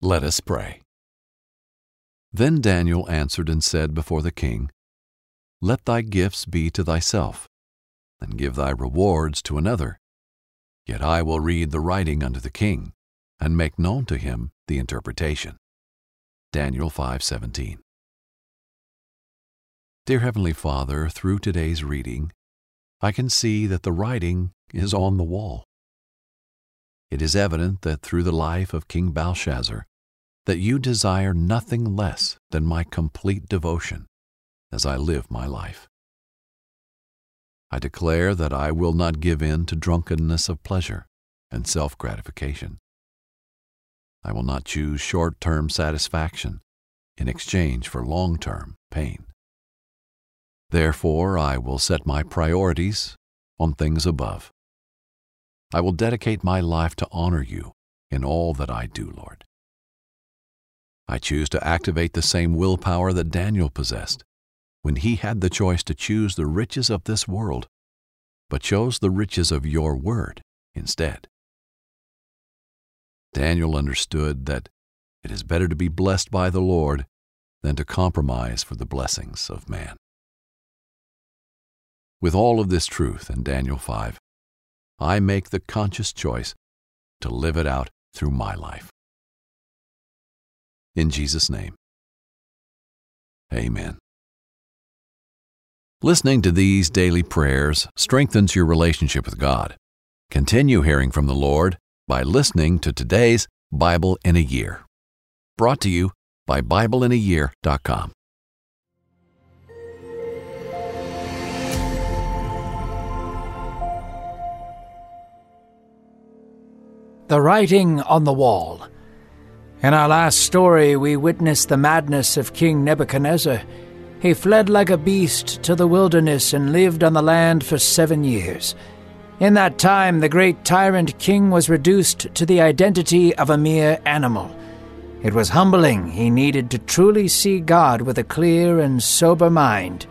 Let us pray. Then Daniel answered and said before the king, Let thy gifts be to thyself, and give thy rewards to another. Yet I will read the writing unto the king, and make known to him the interpretation. Daniel 5:17. Dear Heavenly Father, through today's reading, I can see that the writing is on the wall. It is evident that through the life of King Belshazzar, that you desire nothing less than my complete devotion as I live my life. I declare that I will not give in to drunkenness of pleasure and self gratification. I will not choose short term satisfaction in exchange for long term pain. Therefore, I will set my priorities on things above. I will dedicate my life to honor you in all that I do, Lord. I choose to activate the same willpower that Daniel possessed when he had the choice to choose the riches of this world, but chose the riches of your word instead. Daniel understood that it is better to be blessed by the Lord than to compromise for the blessings of man. With all of this truth in Daniel 5, I make the conscious choice to live it out through my life. In Jesus' name, Amen. Listening to these daily prayers strengthens your relationship with God. Continue hearing from the Lord by listening to today's Bible in a Year. Brought to you by BibleInAYear.com. The writing on the wall. In our last story, we witnessed the madness of King Nebuchadnezzar. He fled like a beast to the wilderness and lived on the land for seven years. In that time, the great tyrant king was reduced to the identity of a mere animal. It was humbling. He needed to truly see God with a clear and sober mind.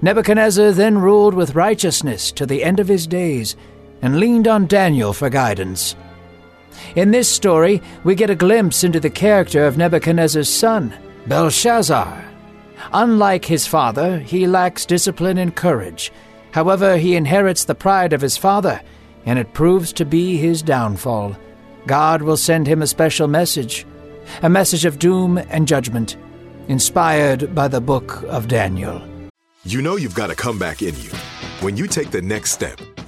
Nebuchadnezzar then ruled with righteousness to the end of his days and leaned on Daniel for guidance. In this story, we get a glimpse into the character of Nebuchadnezzar's son, Belshazzar. Unlike his father, he lacks discipline and courage. However, he inherits the pride of his father, and it proves to be his downfall. God will send him a special message, a message of doom and judgment, inspired by the book of Daniel. You know you've got a comeback in you. When you take the next step,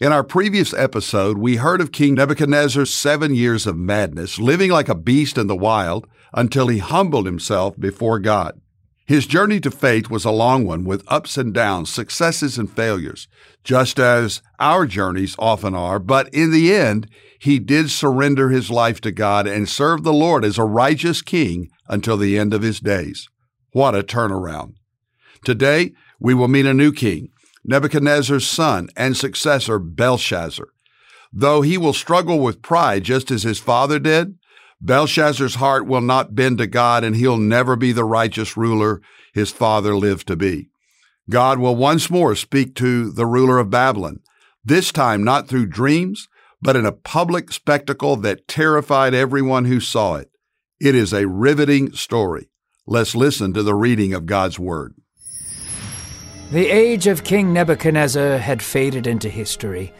In our previous episode, we heard of King Nebuchadnezzar's seven years of madness, living like a beast in the wild until he humbled himself before God. His journey to faith was a long one with ups and downs, successes and failures, just as our journeys often are. But in the end, he did surrender his life to God and serve the Lord as a righteous king until the end of his days. What a turnaround. Today, we will meet a new king, Nebuchadnezzar's son and successor, Belshazzar. Though he will struggle with pride just as his father did, Belshazzar's heart will not bend to God, and he'll never be the righteous ruler his father lived to be. God will once more speak to the ruler of Babylon, this time not through dreams, but in a public spectacle that terrified everyone who saw it. It is a riveting story. Let's listen to the reading of God's Word. The age of King Nebuchadnezzar had faded into history.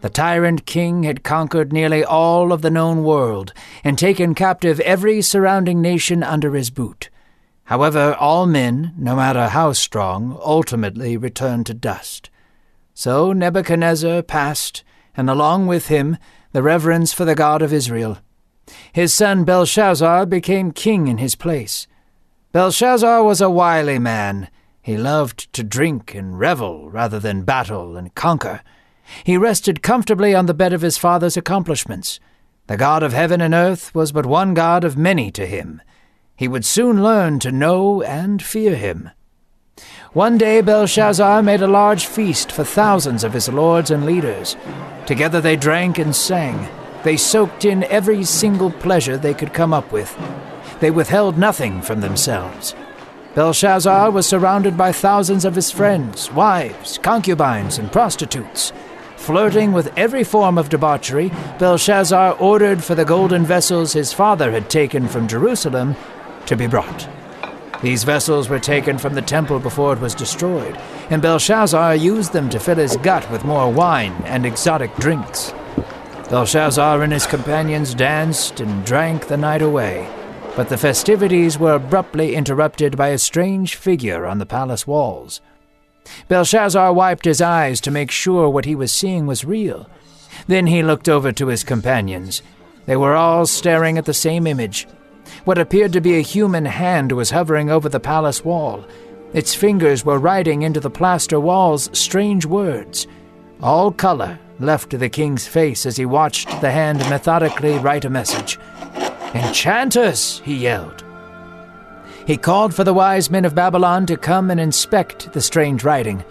The tyrant king had conquered nearly all of the known world and taken captive every surrounding nation under his boot. However, all men, no matter how strong, ultimately return to dust. So Nebuchadnezzar passed, and along with him the reverence for the God of Israel. His son Belshazzar became king in his place. Belshazzar was a wily man. He loved to drink and revel rather than battle and conquer. He rested comfortably on the bed of his father's accomplishments. The God of heaven and earth was but one God of many to him. He would soon learn to know and fear him. One day Belshazzar made a large feast for thousands of his lords and leaders. Together they drank and sang. They soaked in every single pleasure they could come up with. They withheld nothing from themselves. Belshazzar was surrounded by thousands of his friends, wives, concubines, and prostitutes. Flirting with every form of debauchery, Belshazzar ordered for the golden vessels his father had taken from Jerusalem to be brought. These vessels were taken from the temple before it was destroyed, and Belshazzar used them to fill his gut with more wine and exotic drinks. Belshazzar and his companions danced and drank the night away, but the festivities were abruptly interrupted by a strange figure on the palace walls. Belshazzar wiped his eyes to make sure what he was seeing was real. Then he looked over to his companions. They were all staring at the same image. What appeared to be a human hand was hovering over the palace wall. Its fingers were writing into the plaster walls strange words. All color left the king's face as he watched the hand methodically write a message. Enchanters! he yelled. He called for the wise men of Babylon to come and inspect the strange writing.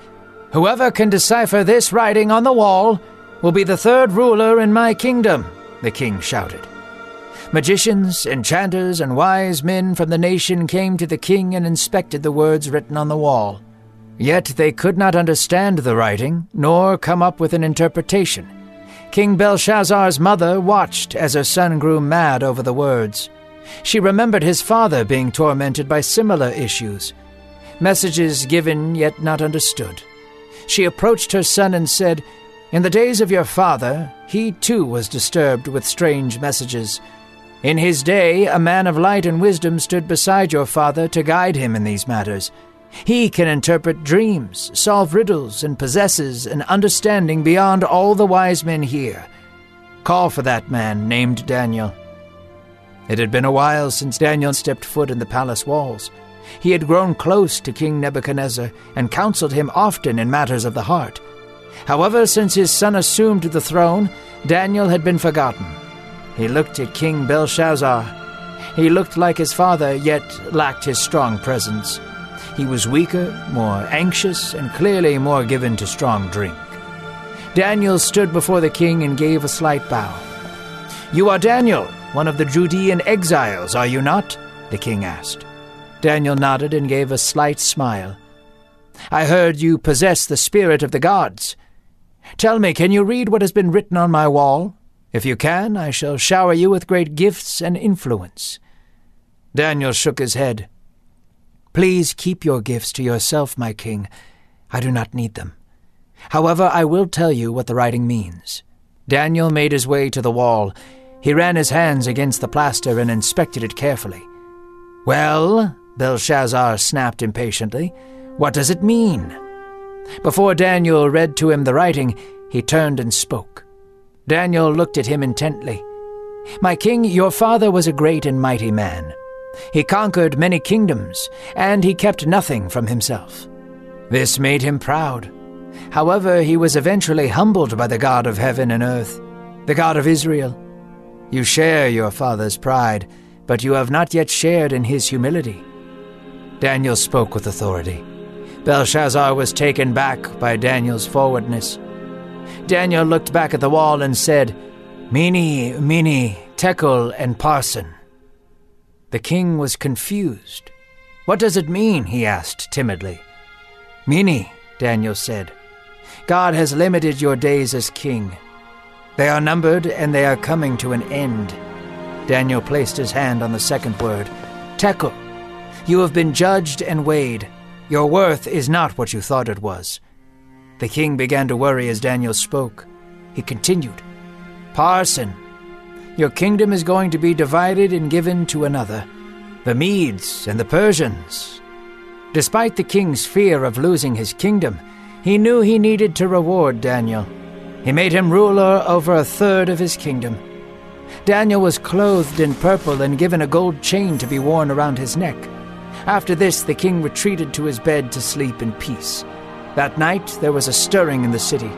Whoever can decipher this writing on the wall will be the third ruler in my kingdom, the king shouted. Magicians, enchanters, and wise men from the nation came to the king and inspected the words written on the wall. Yet they could not understand the writing, nor come up with an interpretation. King Belshazzar's mother watched as her son grew mad over the words. She remembered his father being tormented by similar issues, messages given yet not understood. She approached her son and said, In the days of your father, he too was disturbed with strange messages. In his day, a man of light and wisdom stood beside your father to guide him in these matters. He can interpret dreams, solve riddles, and possesses an understanding beyond all the wise men here. Call for that man named Daniel. It had been a while since Daniel stepped foot in the palace walls. He had grown close to King Nebuchadnezzar and counseled him often in matters of the heart. However, since his son assumed the throne, Daniel had been forgotten. He looked at King Belshazzar. He looked like his father, yet lacked his strong presence. He was weaker, more anxious, and clearly more given to strong drink. Daniel stood before the king and gave a slight bow. You are Daniel, one of the Judean exiles, are you not? the king asked. Daniel nodded and gave a slight smile. I heard you possess the spirit of the gods. Tell me, can you read what has been written on my wall? If you can, I shall shower you with great gifts and influence. Daniel shook his head. Please keep your gifts to yourself, my king. I do not need them. However, I will tell you what the writing means. Daniel made his way to the wall he ran his hands against the plaster and inspected it carefully. Well, Belshazzar snapped impatiently, what does it mean? Before Daniel read to him the writing, he turned and spoke. Daniel looked at him intently. My king, your father was a great and mighty man. He conquered many kingdoms, and he kept nothing from himself. This made him proud. However, he was eventually humbled by the God of heaven and earth, the God of Israel. You share your father's pride, but you have not yet shared in his humility. Daniel spoke with authority. Belshazzar was taken back by Daniel's forwardness. Daniel looked back at the wall and said, Mene, Mene, Tekel, and Parsin. The king was confused. What does it mean? he asked timidly. Mene, Daniel said. God has limited your days as king. They are numbered and they are coming to an end. Daniel placed his hand on the second word. Tekel. You have been judged and weighed. Your worth is not what you thought it was. The king began to worry as Daniel spoke. He continued, Parsin, your kingdom is going to be divided and given to another, the Medes and the Persians. Despite the king's fear of losing his kingdom, he knew he needed to reward Daniel. He made him ruler over a third of his kingdom. Daniel was clothed in purple and given a gold chain to be worn around his neck. After this, the king retreated to his bed to sleep in peace. That night there was a stirring in the city.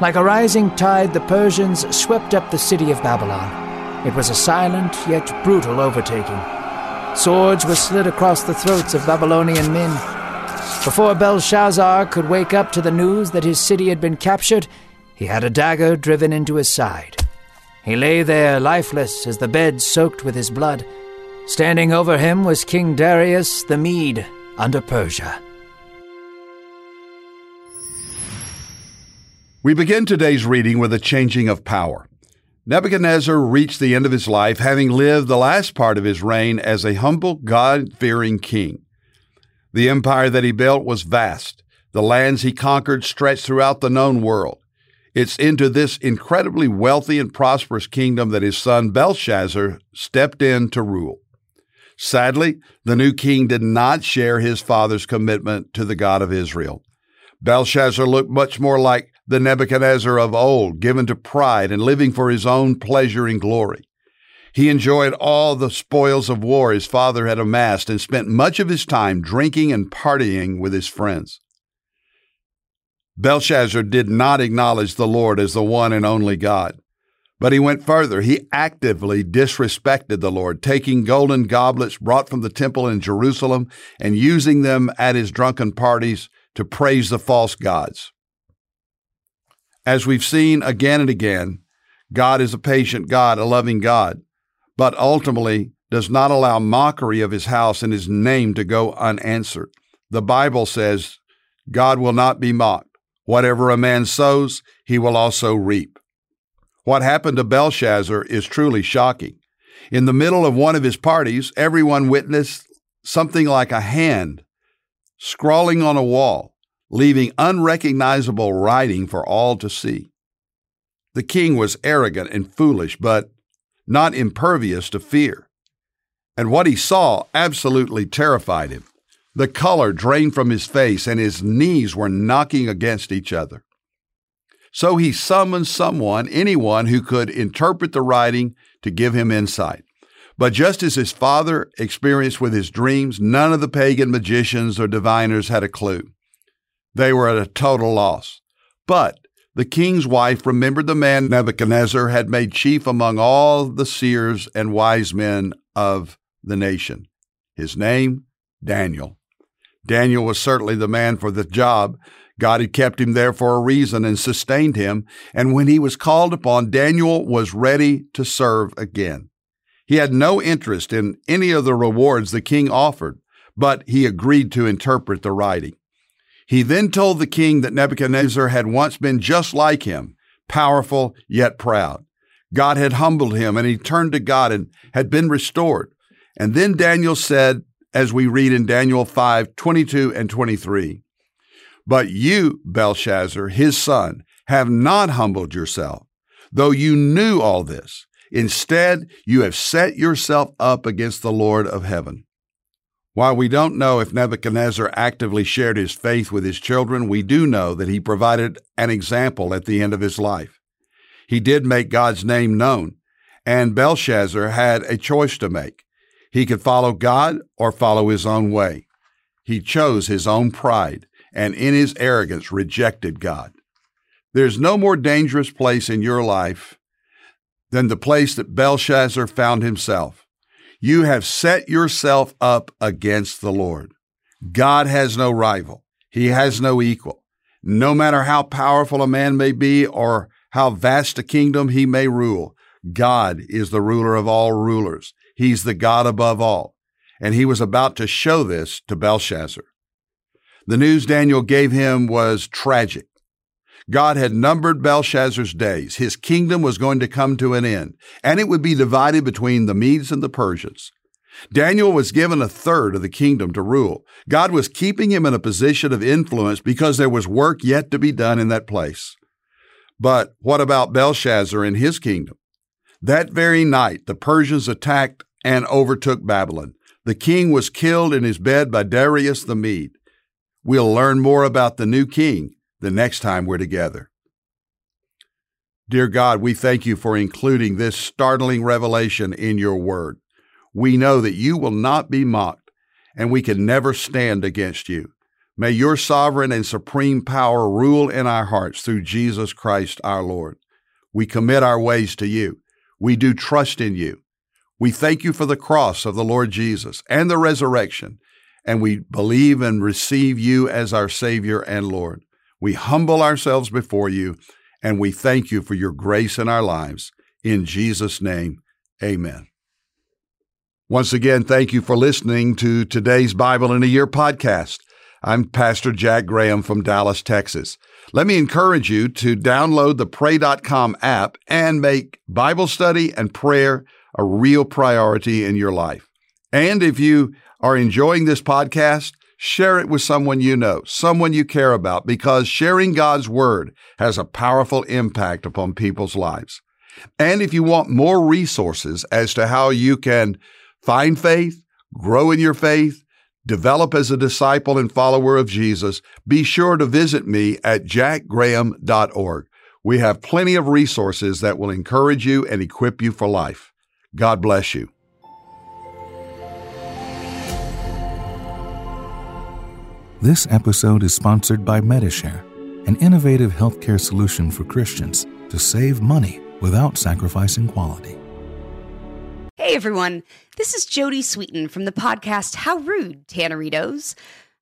Like a rising tide, the Persians swept up the city of Babylon. It was a silent yet brutal overtaking. Swords were slid across the throats of Babylonian men. Before Belshazzar could wake up to the news that his city had been captured, he had a dagger driven into his side. He lay there lifeless as the bed soaked with his blood. Standing over him was King Darius the Mede under Persia. We begin today's reading with a changing of power. Nebuchadnezzar reached the end of his life, having lived the last part of his reign as a humble, God fearing king. The empire that he built was vast. The lands he conquered stretched throughout the known world. It's into this incredibly wealthy and prosperous kingdom that his son Belshazzar stepped in to rule. Sadly, the new king did not share his father's commitment to the God of Israel. Belshazzar looked much more like the Nebuchadnezzar of old, given to pride and living for his own pleasure and glory. He enjoyed all the spoils of war his father had amassed and spent much of his time drinking and partying with his friends. Belshazzar did not acknowledge the Lord as the one and only God. But he went further. He actively disrespected the Lord, taking golden goblets brought from the temple in Jerusalem and using them at his drunken parties to praise the false gods. As we've seen again and again, God is a patient God, a loving God, but ultimately does not allow mockery of his house and his name to go unanswered. The Bible says, God will not be mocked. Whatever a man sows, he will also reap. What happened to Belshazzar is truly shocking. In the middle of one of his parties, everyone witnessed something like a hand scrawling on a wall leaving unrecognizable writing for all to see. The king was arrogant and foolish, but not impervious to fear. And what he saw absolutely terrified him. The color drained from his face, and his knees were knocking against each other. So he summoned someone, anyone who could interpret the writing, to give him insight. But just as his father experienced with his dreams, none of the pagan magicians or diviners had a clue. They were at a total loss. But the king's wife remembered the man Nebuchadnezzar had made chief among all the seers and wise men of the nation. His name, Daniel. Daniel was certainly the man for the job. God had kept him there for a reason and sustained him. And when he was called upon, Daniel was ready to serve again. He had no interest in any of the rewards the king offered, but he agreed to interpret the writing. He then told the king that Nebuchadnezzar had once been just like him, powerful yet proud. God had humbled him and he turned to God and had been restored. And then Daniel said, as we read in Daniel 5 22 and 23, But you, Belshazzar, his son, have not humbled yourself, though you knew all this. Instead, you have set yourself up against the Lord of heaven. While we don't know if Nebuchadnezzar actively shared his faith with his children, we do know that he provided an example at the end of his life. He did make God's name known, and Belshazzar had a choice to make. He could follow God or follow his own way. He chose his own pride and in his arrogance rejected God. There's no more dangerous place in your life than the place that Belshazzar found himself. You have set yourself up against the Lord. God has no rival. He has no equal. No matter how powerful a man may be or how vast a kingdom he may rule, God is the ruler of all rulers. He's the God above all. And he was about to show this to Belshazzar. The news Daniel gave him was tragic. God had numbered Belshazzar's days. His kingdom was going to come to an end, and it would be divided between the Medes and the Persians. Daniel was given a third of the kingdom to rule. God was keeping him in a position of influence because there was work yet to be done in that place. But what about Belshazzar and his kingdom? That very night, the Persians attacked and overtook Babylon. The king was killed in his bed by Darius the Mede. We'll learn more about the new king the next time we're together. Dear God, we thank you for including this startling revelation in your word. We know that you will not be mocked, and we can never stand against you. May your sovereign and supreme power rule in our hearts through Jesus Christ our Lord. We commit our ways to you. We do trust in you. We thank you for the cross of the Lord Jesus and the resurrection, and we believe and receive you as our Savior and Lord. We humble ourselves before you, and we thank you for your grace in our lives. In Jesus' name, amen. Once again, thank you for listening to today's Bible in a Year podcast. I'm Pastor Jack Graham from Dallas, Texas. Let me encourage you to download the Pray.com app and make Bible study and prayer a real priority in your life. And if you are enjoying this podcast, share it with someone you know, someone you care about, because sharing God's Word has a powerful impact upon people's lives. And if you want more resources as to how you can find faith, grow in your faith, develop as a disciple and follower of Jesus, be sure to visit me at jackgraham.org. We have plenty of resources that will encourage you and equip you for life. God bless you. This episode is sponsored by Medi-Share, an innovative healthcare solution for Christians to save money without sacrificing quality. Hey everyone, this is Jodie Sweetin from the podcast How Rude, Tanneritos.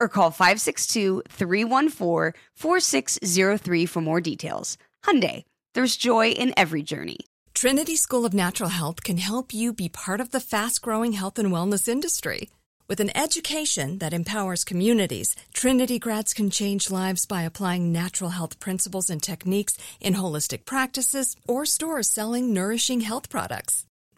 or call 562-314-4603 for more details. Hyundai, there's joy in every journey. Trinity School of Natural Health can help you be part of the fast-growing health and wellness industry. With an education that empowers communities, Trinity grads can change lives by applying natural health principles and techniques in holistic practices or stores selling nourishing health products